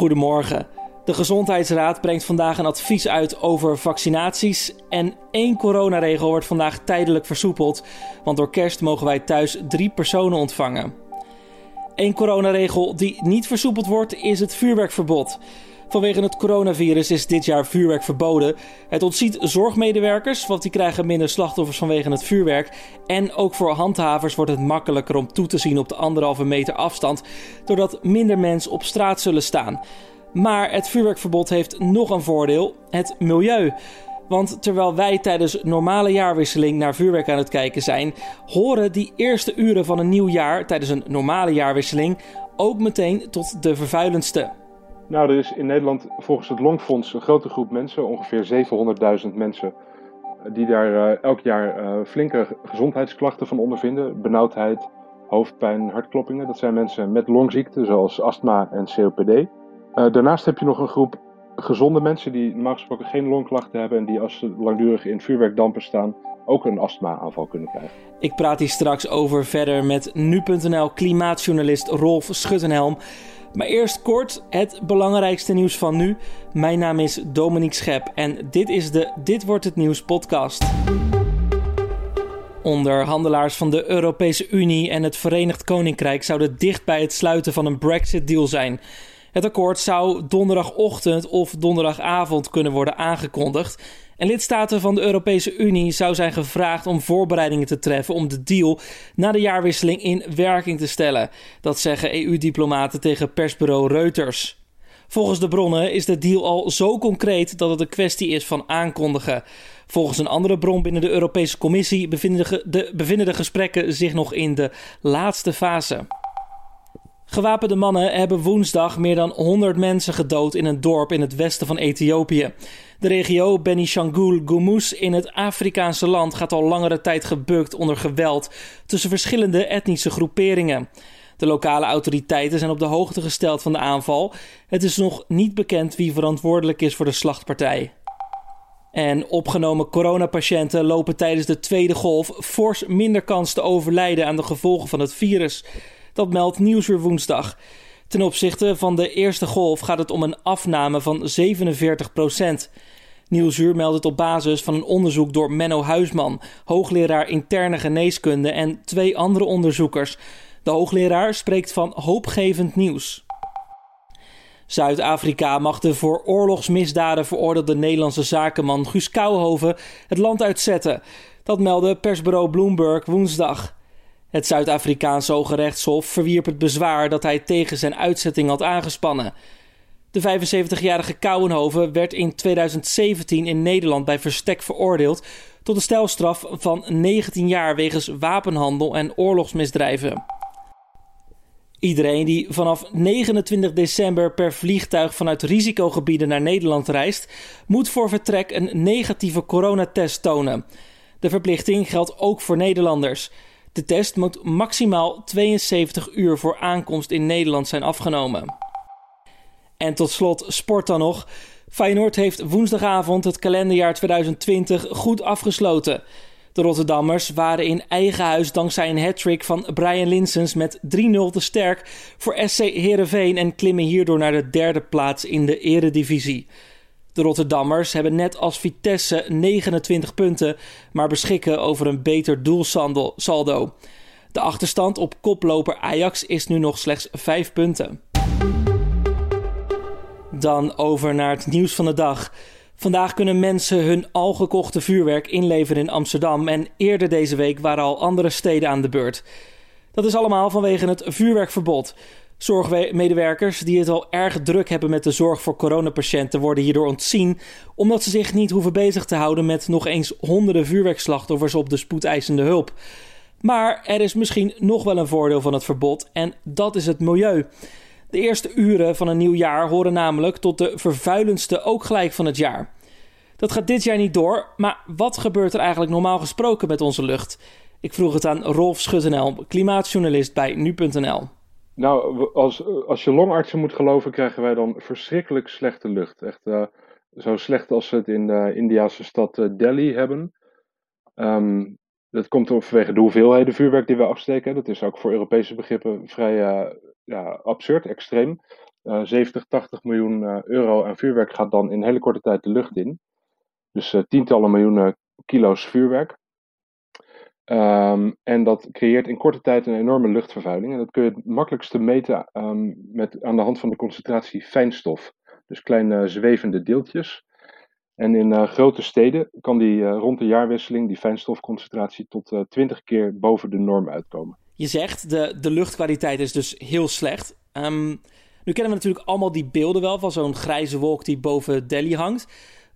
Goedemorgen. De Gezondheidsraad brengt vandaag een advies uit over vaccinaties. En één coronaregel wordt vandaag tijdelijk versoepeld. Want door kerst mogen wij thuis drie personen ontvangen. Eén coronaregel die niet versoepeld wordt is het vuurwerkverbod. Vanwege het coronavirus is dit jaar vuurwerk verboden. Het ontziet zorgmedewerkers, want die krijgen minder slachtoffers vanwege het vuurwerk. En ook voor handhavers wordt het makkelijker om toe te zien op de anderhalve meter afstand, doordat minder mensen op straat zullen staan. Maar het vuurwerkverbod heeft nog een voordeel: het milieu. Want terwijl wij tijdens normale jaarwisseling naar vuurwerk aan het kijken zijn, horen die eerste uren van een nieuw jaar tijdens een normale jaarwisseling ook meteen tot de vervuilendste. Nou, er is in Nederland volgens het Longfonds een grote groep mensen, ongeveer 700.000 mensen, die daar uh, elk jaar uh, flinke gezondheidsklachten van ondervinden. Benauwdheid, hoofdpijn, hartkloppingen. Dat zijn mensen met longziekten zoals astma en COPD. Uh, daarnaast heb je nog een groep gezonde mensen die normaal gesproken geen longklachten hebben en die als ze langdurig in vuurwerkdampen staan ook een astma-aanval kunnen krijgen. Ik praat hier straks over verder met nu.nl klimaatjournalist Rolf Schuttenhelm. Maar eerst kort het belangrijkste nieuws van nu. Mijn naam is Dominique Schep en dit is de Dit wordt het nieuws podcast. Onderhandelaars van de Europese Unie en het Verenigd Koninkrijk zouden dicht bij het sluiten van een Brexit-deal zijn. Het akkoord zou donderdagochtend of donderdagavond kunnen worden aangekondigd. En lidstaten van de Europese Unie zou zijn gevraagd om voorbereidingen te treffen om de deal na de jaarwisseling in werking te stellen. Dat zeggen EU-diplomaten tegen persbureau Reuters. Volgens de bronnen is de deal al zo concreet dat het een kwestie is van aankondigen. Volgens een andere bron binnen de Europese Commissie bevinden de, bevinden de gesprekken zich nog in de laatste fase. Gewapende mannen hebben woensdag meer dan 100 mensen gedood in een dorp in het westen van Ethiopië. De regio Benishangul Gumuz in het Afrikaanse land gaat al langere tijd gebukt onder geweld tussen verschillende etnische groeperingen. De lokale autoriteiten zijn op de hoogte gesteld van de aanval. Het is nog niet bekend wie verantwoordelijk is voor de slachtpartij. En opgenomen coronapatiënten lopen tijdens de tweede golf fors minder kans te overlijden aan de gevolgen van het virus. Dat meldt Nieuwsuur woensdag. Ten opzichte van de eerste golf gaat het om een afname van 47 procent. Nieuwsuur meldt het op basis van een onderzoek door Menno Huisman, hoogleraar interne geneeskunde en twee andere onderzoekers. De hoogleraar spreekt van hoopgevend nieuws. Zuid-Afrika mag de voor oorlogsmisdaden veroordeelde Nederlandse zakenman Guus Kouwhoven het land uitzetten. Dat meldde persbureau Bloomberg woensdag. Het Zuid-Afrikaanse Hoge Rechtshof verwierp het bezwaar dat hij tegen zijn uitzetting had aangespannen. De 75-jarige Kouwenhoven werd in 2017 in Nederland bij verstek veroordeeld tot een stelstraf van 19 jaar wegens wapenhandel en oorlogsmisdrijven. Iedereen die vanaf 29 december per vliegtuig vanuit risicogebieden naar Nederland reist, moet voor vertrek een negatieve coronatest tonen. De verplichting geldt ook voor Nederlanders. De test moet maximaal 72 uur voor aankomst in Nederland zijn afgenomen. En tot slot sport dan nog. Feyenoord heeft woensdagavond het kalenderjaar 2020 goed afgesloten. De Rotterdammers waren in eigen huis dankzij een hat-trick van Brian Linsens met 3-0 te sterk voor SC Heerenveen en klimmen hierdoor naar de derde plaats in de eredivisie. De Rotterdammers hebben net als Vitesse 29 punten, maar beschikken over een beter doelsaldo. De achterstand op koploper Ajax is nu nog slechts 5 punten. Dan over naar het nieuws van de dag. Vandaag kunnen mensen hun al gekochte vuurwerk inleveren in Amsterdam en eerder deze week waren al andere steden aan de beurt. Dat is allemaal vanwege het vuurwerkverbod. Zorgmedewerkers die het al erg druk hebben met de zorg voor coronapatiënten worden hierdoor ontzien, omdat ze zich niet hoeven bezig te houden met nog eens honderden vuurwerkslachtoffers op de spoedeisende hulp. Maar er is misschien nog wel een voordeel van het verbod en dat is het milieu. De eerste uren van een nieuw jaar horen namelijk tot de vervuilendste ook gelijk van het jaar. Dat gaat dit jaar niet door, maar wat gebeurt er eigenlijk normaal gesproken met onze lucht? Ik vroeg het aan Rolf Schuttenhelm, klimaatjournalist bij nu.nl. Nou, als, als je longartsen moet geloven, krijgen wij dan verschrikkelijk slechte lucht. Echt uh, zo slecht als ze het in de Indiase stad uh, Delhi hebben. Um, dat komt vanwege de hoeveelheden vuurwerk die we afsteken. Dat is ook voor Europese begrippen vrij uh, ja, absurd, extreem. 70, 80 miljoen euro aan vuurwerk gaat dan in hele korte tijd de lucht in. Dus tientallen miljoenen kilo's vuurwerk. Ehm, en dat creëert in korte tijd een enorme luchtvervuiling. En dat kun je het makkelijkste meten um, met, aan de hand van de concentratie fijnstof. Dus kleine zwevende deeltjes. En in uh, grote steden kan die uh, rond de jaarwisseling, die fijnstofconcentratie, tot uh, eh, 20 keer boven de norm uitkomen. Je zegt, de, de luchtkwaliteit is dus heel slecht. Um, nu kennen we natuurlijk allemaal die beelden wel van zo'n grijze wolk die boven Delhi hangt.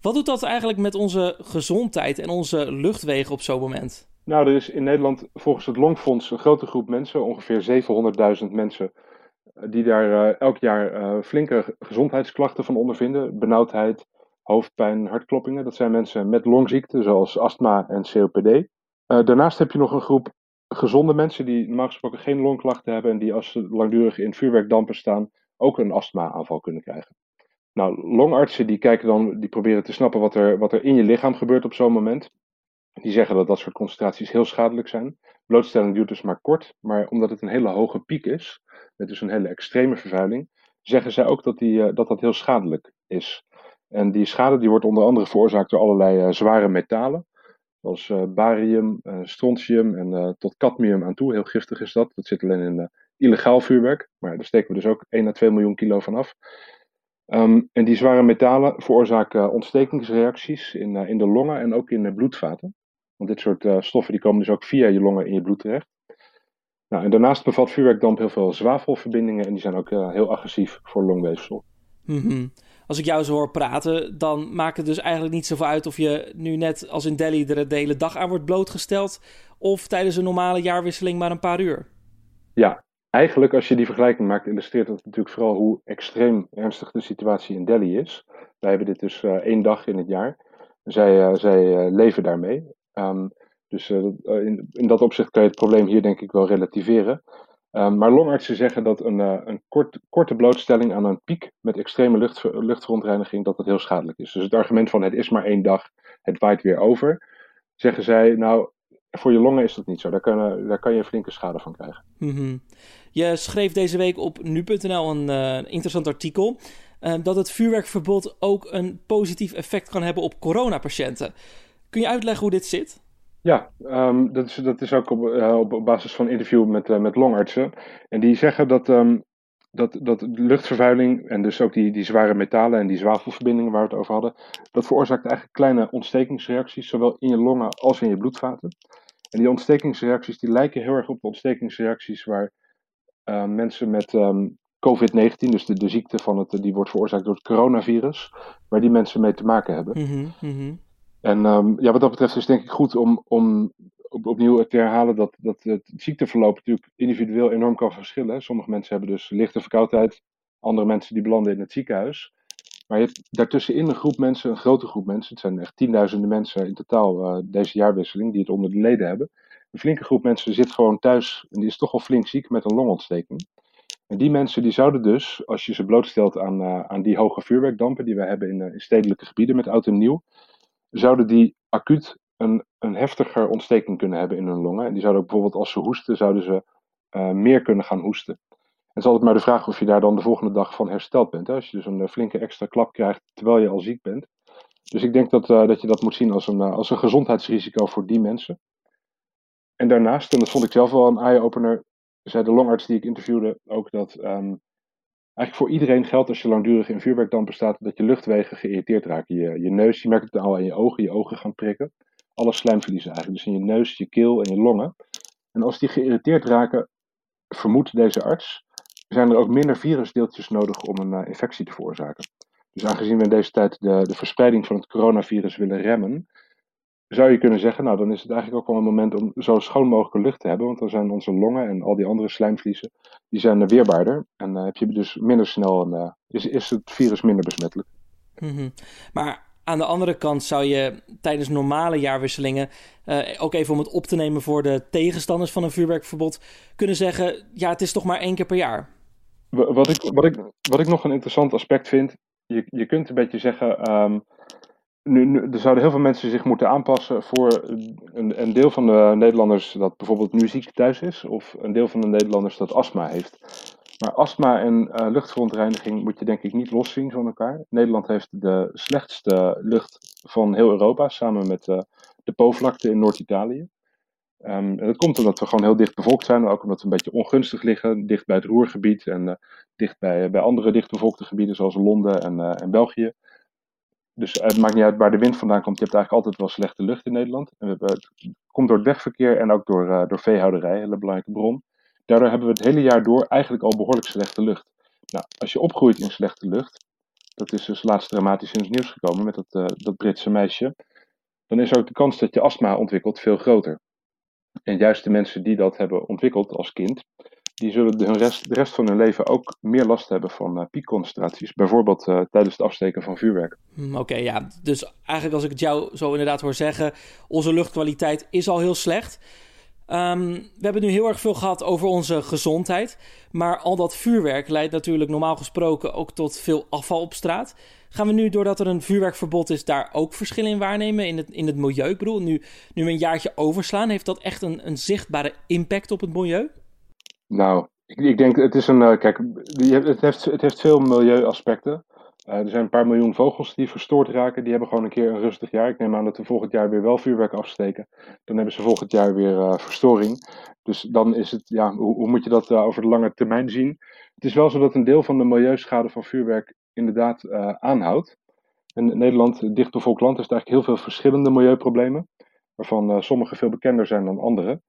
Wat doet dat eigenlijk met onze gezondheid en onze luchtwegen op zo'n moment? Nou, er is in Nederland volgens het Longfonds een grote groep mensen, ongeveer 700.000 mensen, die daar uh, elk jaar uh, flinke gezondheidsklachten van ondervinden. Benauwdheid, hoofdpijn, hartkloppingen. Dat zijn mensen met longziekten, zoals astma en COPD. Daarnaast heb je nog een groep gezonde mensen die normaal gesproken geen longklachten hebben en die als ze langdurig in vuurwerkdampen staan ook een astma-aanval kunnen krijgen. Nou, longartsen die kijken dan, die proberen te snappen wat er, wat er in je lichaam gebeurt op zo'n moment. Die zeggen dat dat soort concentraties heel schadelijk zijn. Blootstelling duurt dus maar kort, maar omdat het een hele hoge piek is, met dus een hele extreme vervuiling, zeggen zij ook dat die, dat, dat heel schadelijk is. En die schade die wordt onder andere veroorzaakt door allerlei uh, zware metalen, zoals uh, barium, strontium en tot cadmium aan toe. Heel giftig is dat. Dat zit alleen in illegaal vuurwerk, maar daar steken we dus ook 1 à 2 miljoen kilo van af. Um, en die zware metalen veroorzaken ontstekingsreacties in, in de longen en ook in de bloedvaten. Want dit soort uh, stoffen die komen dus ook via je longen in je bloed terecht. Nou, en daarnaast bevat vuurwerkdamp heel veel zwavelverbindingen en die zijn ook uh, heel agressief voor longweefsel. Mm -hmm. Als ik jou zo hoor praten, dan maakt het dus eigenlijk niet zoveel uit of je nu net als in Delhi er de hele dag aan wordt blootgesteld of tijdens een normale jaarwisseling maar een paar uur. Ja, eigenlijk als je die vergelijking maakt, illustreert dat natuurlijk vooral hoe extreem ernstig de situatie in Delhi is. Wij hebben dit dus uh, één dag in het jaar. Zij, zij leven daarmee. Um, dus uh, in, in, dat opzicht kan je het probleem hier denk ik wel relativeren. Um, maar longartsen zeggen dat een, uh, een kort, korte blootstelling aan een piek met extreme lucht, luchtverontreiniging, dat dat heel schadelijk is. Dus het argument van het is maar één dag, het waait weer over, zeggen zij, nou, voor je longen is dat niet zo. Daar kan, daar kan je flinke schade van krijgen. Mm -hmm. Je schreef deze week op nu.nl een interessant artikel. Dat het vuurwerkverbod ook een positief effect kan hebben op coronapatiënten. Kun je uitleggen hoe dit zit? Ja, um, dat, is, dat is ook op, uh, op basis van interview met, uh, met longartsen. En die zeggen dat, um, dat, dat luchtvervuiling en dus ook die, die zware metalen en die zwavelverbindingen waar we het over hadden, dat veroorzaakt eigenlijk kleine ontstekingsreacties, zowel in je longen als in je bloedvaten. En die ontstekingsreacties die lijken heel erg op de ontstekingsreacties waar uh, mensen met um, COVID-19, dus de, de ziekte van het, die wordt veroorzaakt door het coronavirus, waar die mensen mee te maken hebben. Mm -hmm. En um, ja, wat dat betreft is het denk ik goed om, om op, opnieuw te herhalen dat, dat het ziekteverloop natuurlijk individueel enorm kan verschillen. Sommige mensen hebben dus lichte verkoudheid, andere mensen die belanden in het ziekenhuis. Maar je hebt daartussenin een groep mensen, een grote groep mensen, het zijn echt tienduizenden mensen in totaal uh, deze jaarwisseling die het onder de leden hebben. Een flinke groep mensen zit gewoon thuis en die is toch wel flink ziek met een longontsteking. En die mensen die zouden dus, als je ze blootstelt aan, uh, aan die hoge vuurwerkdampen die we hebben in, uh, in stedelijke gebieden met oud zouden die acuut een, een heftiger ontsteking kunnen hebben in hun longen. En die zouden ook bijvoorbeeld als ze hoesten, zouden ze uh, meer kunnen gaan hoesten. En het is altijd maar de vraag of je daar dan de volgende dag van hersteld bent. Hè? Als je dus een flinke extra klap krijgt terwijl je al ziek bent. Dus ik denk dat, uh, dat je dat moet zien als een, als een gezondheidsrisico voor die mensen. En daarnaast, en dat vond ik zelf wel een eye-opener, zei de longarts die ik interviewde ook dat um, eigenlijk voor iedereen geldt als je langdurig in vuurwerkdampen staat, dat je luchtwegen geïrriteerd raken. Je, je neus, je merkt het al aan je ogen, je ogen gaan prikken. Alle slijmverliezen eigenlijk, dus in je neus, je keel en je longen. En als die geïrriteerd raken, vermoedt deze arts, zijn er ook minder virusdeeltjes nodig om een uh, infectie te veroorzaken. Dus aangezien we in deze tijd de, de verspreiding van het coronavirus willen remmen, zou je kunnen zeggen, nou dan is het eigenlijk ook wel een moment om zo schoon mogelijk lucht te hebben. Want dan zijn onze longen en al die andere slijmvliezen, die zijn weerbaarder. En uh, heb je dus minder snel, een, uh, is, is het virus minder besmettelijk. Mm -hmm. Maar aan de andere kant zou je tijdens normale jaarwisselingen, uh, ook even om het op te nemen voor de tegenstanders van een vuurwerkverbod, kunnen zeggen, ja het is toch maar één keer per jaar. Wat ik, wat ik, wat ik nog een interessant aspect vind, je, je kunt een beetje zeggen... Um, nu, er zouden heel veel mensen zich moeten aanpassen voor een, een, deel van de Nederlanders dat bijvoorbeeld nu ziek thuis is, of een deel van de Nederlanders dat astma heeft. Maar astma en uh, luchtverontreiniging moet je denk ik niet loszien van elkaar. Nederland heeft de slechtste lucht van heel Europa, samen met uh, de Po-vlakte in Noord-Italië. Um, dat komt omdat we gewoon heel dicht bevolkt zijn, maar ook omdat we een beetje ongunstig liggen, dicht bij het Roergebied en uh, dicht bij, bij andere dichtbevolkte gebieden zoals Londen en, en België. Dus het maakt niet uit waar de wind vandaan komt. Je hebt eigenlijk altijd wel slechte lucht in Nederland. En we hebben, het komt door het wegverkeer en ook door, uh, door veehouderij, een hele belangrijke bron. Daardoor hebben we het hele jaar door eigenlijk al behoorlijk slechte lucht. Nou, als je opgroeit in slechte lucht, dat is dus laatst dramatisch in het nieuws gekomen met dat, uh, dat Britse meisje, dan is ook de kans dat je astma ontwikkelt veel groter. En juist de mensen die dat hebben ontwikkeld als kind, die zullen de rest, de rest van hun leven ook meer last hebben van uh, piekconcentraties. Bijvoorbeeld uh, tijdens het afsteken van vuurwerk. Hmm, oké, ja. Dus eigenlijk als ik het jou zo inderdaad hoor zeggen, onze luchtkwaliteit is al heel slecht. Um, we hebben nu heel erg veel gehad over onze gezondheid. Maar al dat vuurwerk leidt natuurlijk normaal gesproken ook tot veel afval op straat. Gaan we nu, doordat er een vuurwerkverbod is, daar ook verschillen in waarnemen in het, in het milieu? Ik bedoel, nu, nu een jaartje overslaan, heeft dat echt een, een zichtbare impact op het milieu? Nou, ik, ik denk, het is een, uh, kijk, het heeft, het heeft veel milieuaspecten. Uh, er zijn een paar miljoen vogels die verstoord raken. Die hebben gewoon een keer een rustig jaar. Ik neem aan dat we volgend jaar weer wel vuurwerk afsteken. Dan hebben ze volgend jaar weer uh, verstoring. Dus dan is het, ja, hoe, hoe moet je dat over de lange termijn zien? Het is wel zo dat een deel van de milieuschade van vuurwerk inderdaad aanhoudt. In Nederland, dichtbevolkt land, is eigenlijk heel veel verschillende milieuproblemen. Waarvan sommige veel bekender zijn dan andere.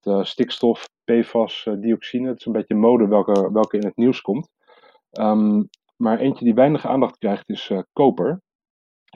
Het, stikstof, PFAS, dioxine. Het is een beetje mode welke, welke in het nieuws komt. Um, maar eentje die weinig aandacht krijgt is uh, koper.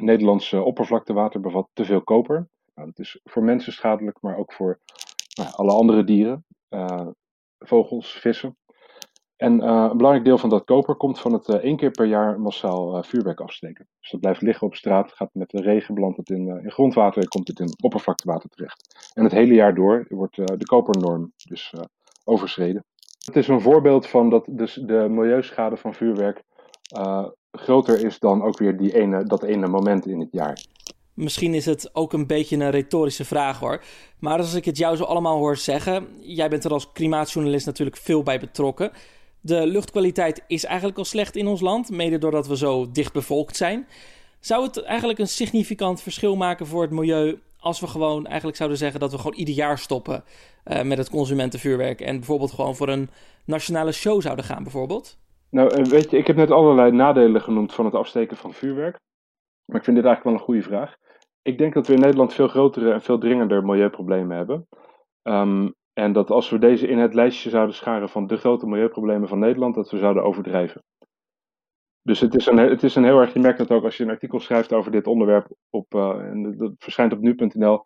Nederlands oppervlaktewater bevat te veel koper. Nou, dat is voor mensen schadelijk, maar ook voor nou, alle andere dieren, uh, vogels, vissen. En een belangrijk deel van dat koper komt van het één keer per jaar massaal vuurwerk afsteken. Dus dat blijft liggen op straat, gaat met de regen, belandt het in, in grondwater en komt het in oppervlaktewater terecht. En het hele jaar door wordt de kopernorm dus overschreden. Het is een voorbeeld van dat dus de milieuschade van vuurwerk groter is dan ook weer die ene, dat ene moment in het jaar. Misschien is het ook een beetje een retorische vraag hoor. Maar als ik het jou zo allemaal hoor zeggen, jij bent er als klimaatjournalist natuurlijk veel bij betrokken. De luchtkwaliteit is eigenlijk al slecht in ons land, mede doordat we zo dicht bevolkt zijn. Zou het eigenlijk een significant verschil maken voor het milieu als we gewoon eigenlijk zouden zeggen dat we gewoon ieder jaar stoppen uh, met het consumentenvuurwerk en bijvoorbeeld gewoon voor een nationale show zouden gaan bijvoorbeeld? Nou, eh, weet je, ik heb net allerlei nadelen genoemd van het afsteken van vuurwerk. Maar ik vind dit eigenlijk wel een goede vraag. Ik denk dat we in Nederland veel grotere en veel dringender milieuproblemen hebben. Um, en dat als we deze in het lijstje zouden scharen van de grote milieuproblemen van Nederland, dat we zouden overdrijven. Dus het is, een, het is een heel erg, je merkt dat ook als je een artikel schrijft over dit onderwerp, op, uh, en dat verschijnt op nu.nl,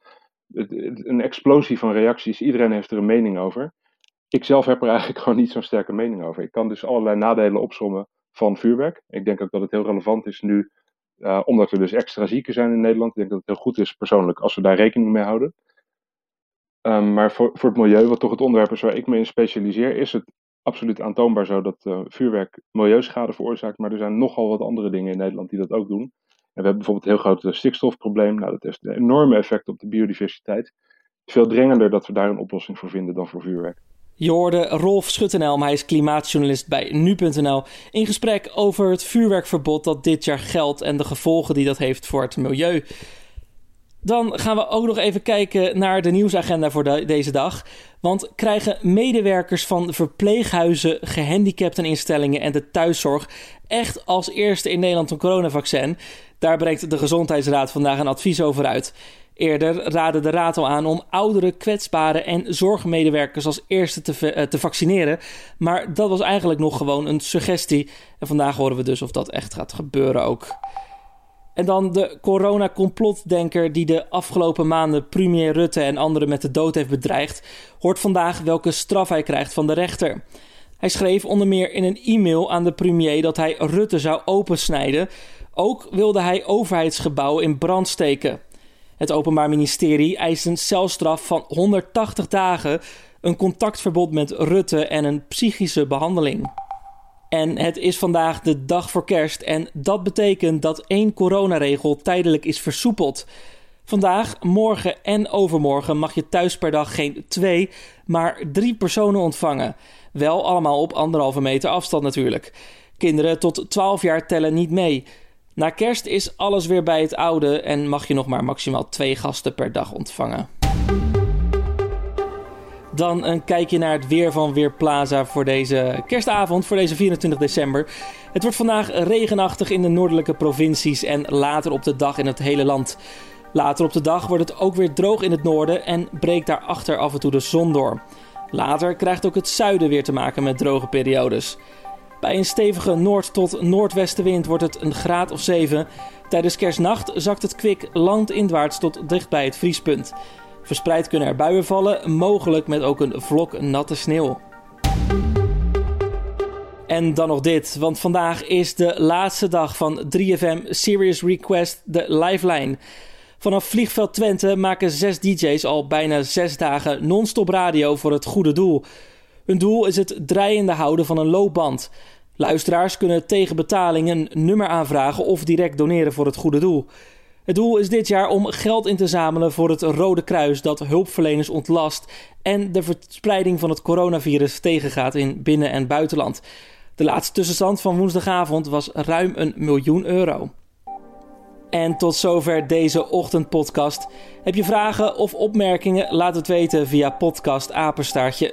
een explosie van reacties. Iedereen heeft er een mening over ik zelf heb er eigenlijk gewoon niet zo'n sterke mening over. Ik kan dus allerlei nadelen opsommen van vuurwerk. Ik denk ook dat het heel relevant is nu, uh, omdat we dus extra zieken zijn in Nederland. Ik denk dat het heel goed is persoonlijk als we daar rekening mee houden. Um, maar voor, voor het milieu, wat toch het onderwerp is waar ik me in specialiseer, is het absoluut aantoonbaar zo dat uh, vuurwerk milieuschade veroorzaakt. Maar er zijn nogal wat andere dingen in Nederland die dat ook doen. En we hebben bijvoorbeeld een heel groot stikstofprobleem. Nou, dat heeft een enorme effect op de biodiversiteit. Veel dringender dat we daar een oplossing voor vinden dan voor vuurwerk. Je hoorde Rolf Schuttenelm, hij is klimaatjournalist bij nu.nl, in gesprek over het vuurwerkverbod dat dit jaar geldt en de gevolgen die dat heeft voor het milieu. Dan gaan we ook nog even kijken naar de nieuwsagenda voor deze dag. Want krijgen medewerkers van verpleeghuizen, gehandicapteninstellingen en de thuiszorg echt als eerste in Nederland een coronavaccin? Daar brengt de Gezondheidsraad vandaag een advies over uit. Eerder raadde de Raad al aan om oudere, kwetsbare en zorgmedewerkers als eerste te, uh, te vaccineren. Maar dat was eigenlijk nog gewoon een suggestie. En vandaag horen we dus of dat echt gaat gebeuren ook. En dan de corona-complotdenker die de afgelopen maanden premier Rutte en anderen met de dood heeft bedreigd, hoort vandaag welke straf hij krijgt van de rechter. Hij schreef onder meer in een e-mail aan de premier dat hij Rutte zou opensnijden. Ook wilde hij overheidsgebouwen in brand steken. Het Openbaar Ministerie eist een celstraf van 180 dagen, een contactverbod met Rutte en een psychische behandeling. En het is vandaag de dag voor kerst en dat betekent dat één coronaregel tijdelijk is versoepeld. Vandaag, morgen en overmorgen mag je thuis per dag geen twee, maar drie personen ontvangen. Wel allemaal op anderhalve meter afstand natuurlijk. Kinderen tot 12 jaar tellen niet mee. Na kerst is alles weer bij het oude en mag je nog maar maximaal twee gasten per dag ontvangen. Dan een kijkje naar het weer van Weerplaza voor deze kerstavond, voor deze 24 december. Het wordt vandaag regenachtig in de noordelijke provincies en later op de dag in het hele land. Later op de dag wordt het ook weer droog in het noorden en breekt daarachter af en toe de zon door. Later krijgt ook het zuiden weer te maken met droge periodes. Bij een stevige noord- tot noordwestenwind wordt het een graad of 7. Tijdens kerstnacht zakt het kwik landinwaarts tot dicht bij het vriespunt. Verspreid kunnen er buien vallen, mogelijk met ook een vlok natte sneeuw. En dan nog dit, want vandaag is de laatste dag van 3FM Serious Request, de Lifeline. Vanaf Vliegveld Twente maken zes DJ's al bijna zes dagen non-stop radio voor het goede doel. Hun doel is het draaiende houden van een loopband. Luisteraars kunnen tegen betaling een nummer aanvragen of direct doneren voor het goede doel. Het doel is dit jaar om geld in te zamelen voor het Rode Kruis dat hulpverleners ontlast en de verspreiding van het coronavirus tegengaat in binnen- en buitenland. De laatste tussenstand van woensdagavond was ruim een miljoen euro. En tot zover deze ochtendpodcast. Heb je vragen of opmerkingen? Laat het weten via podcastapenstaartje.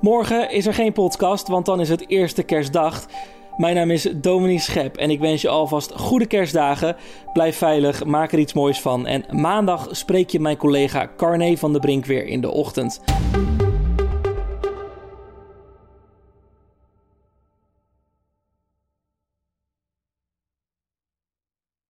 Morgen is er geen podcast, want dan is het eerste kerstdag. Mijn naam is Dominique Schep en ik wens je alvast goede kerstdagen. Blijf veilig, maak er iets moois van. En maandag spreek je mijn collega Carne van de Brink weer in de ochtend.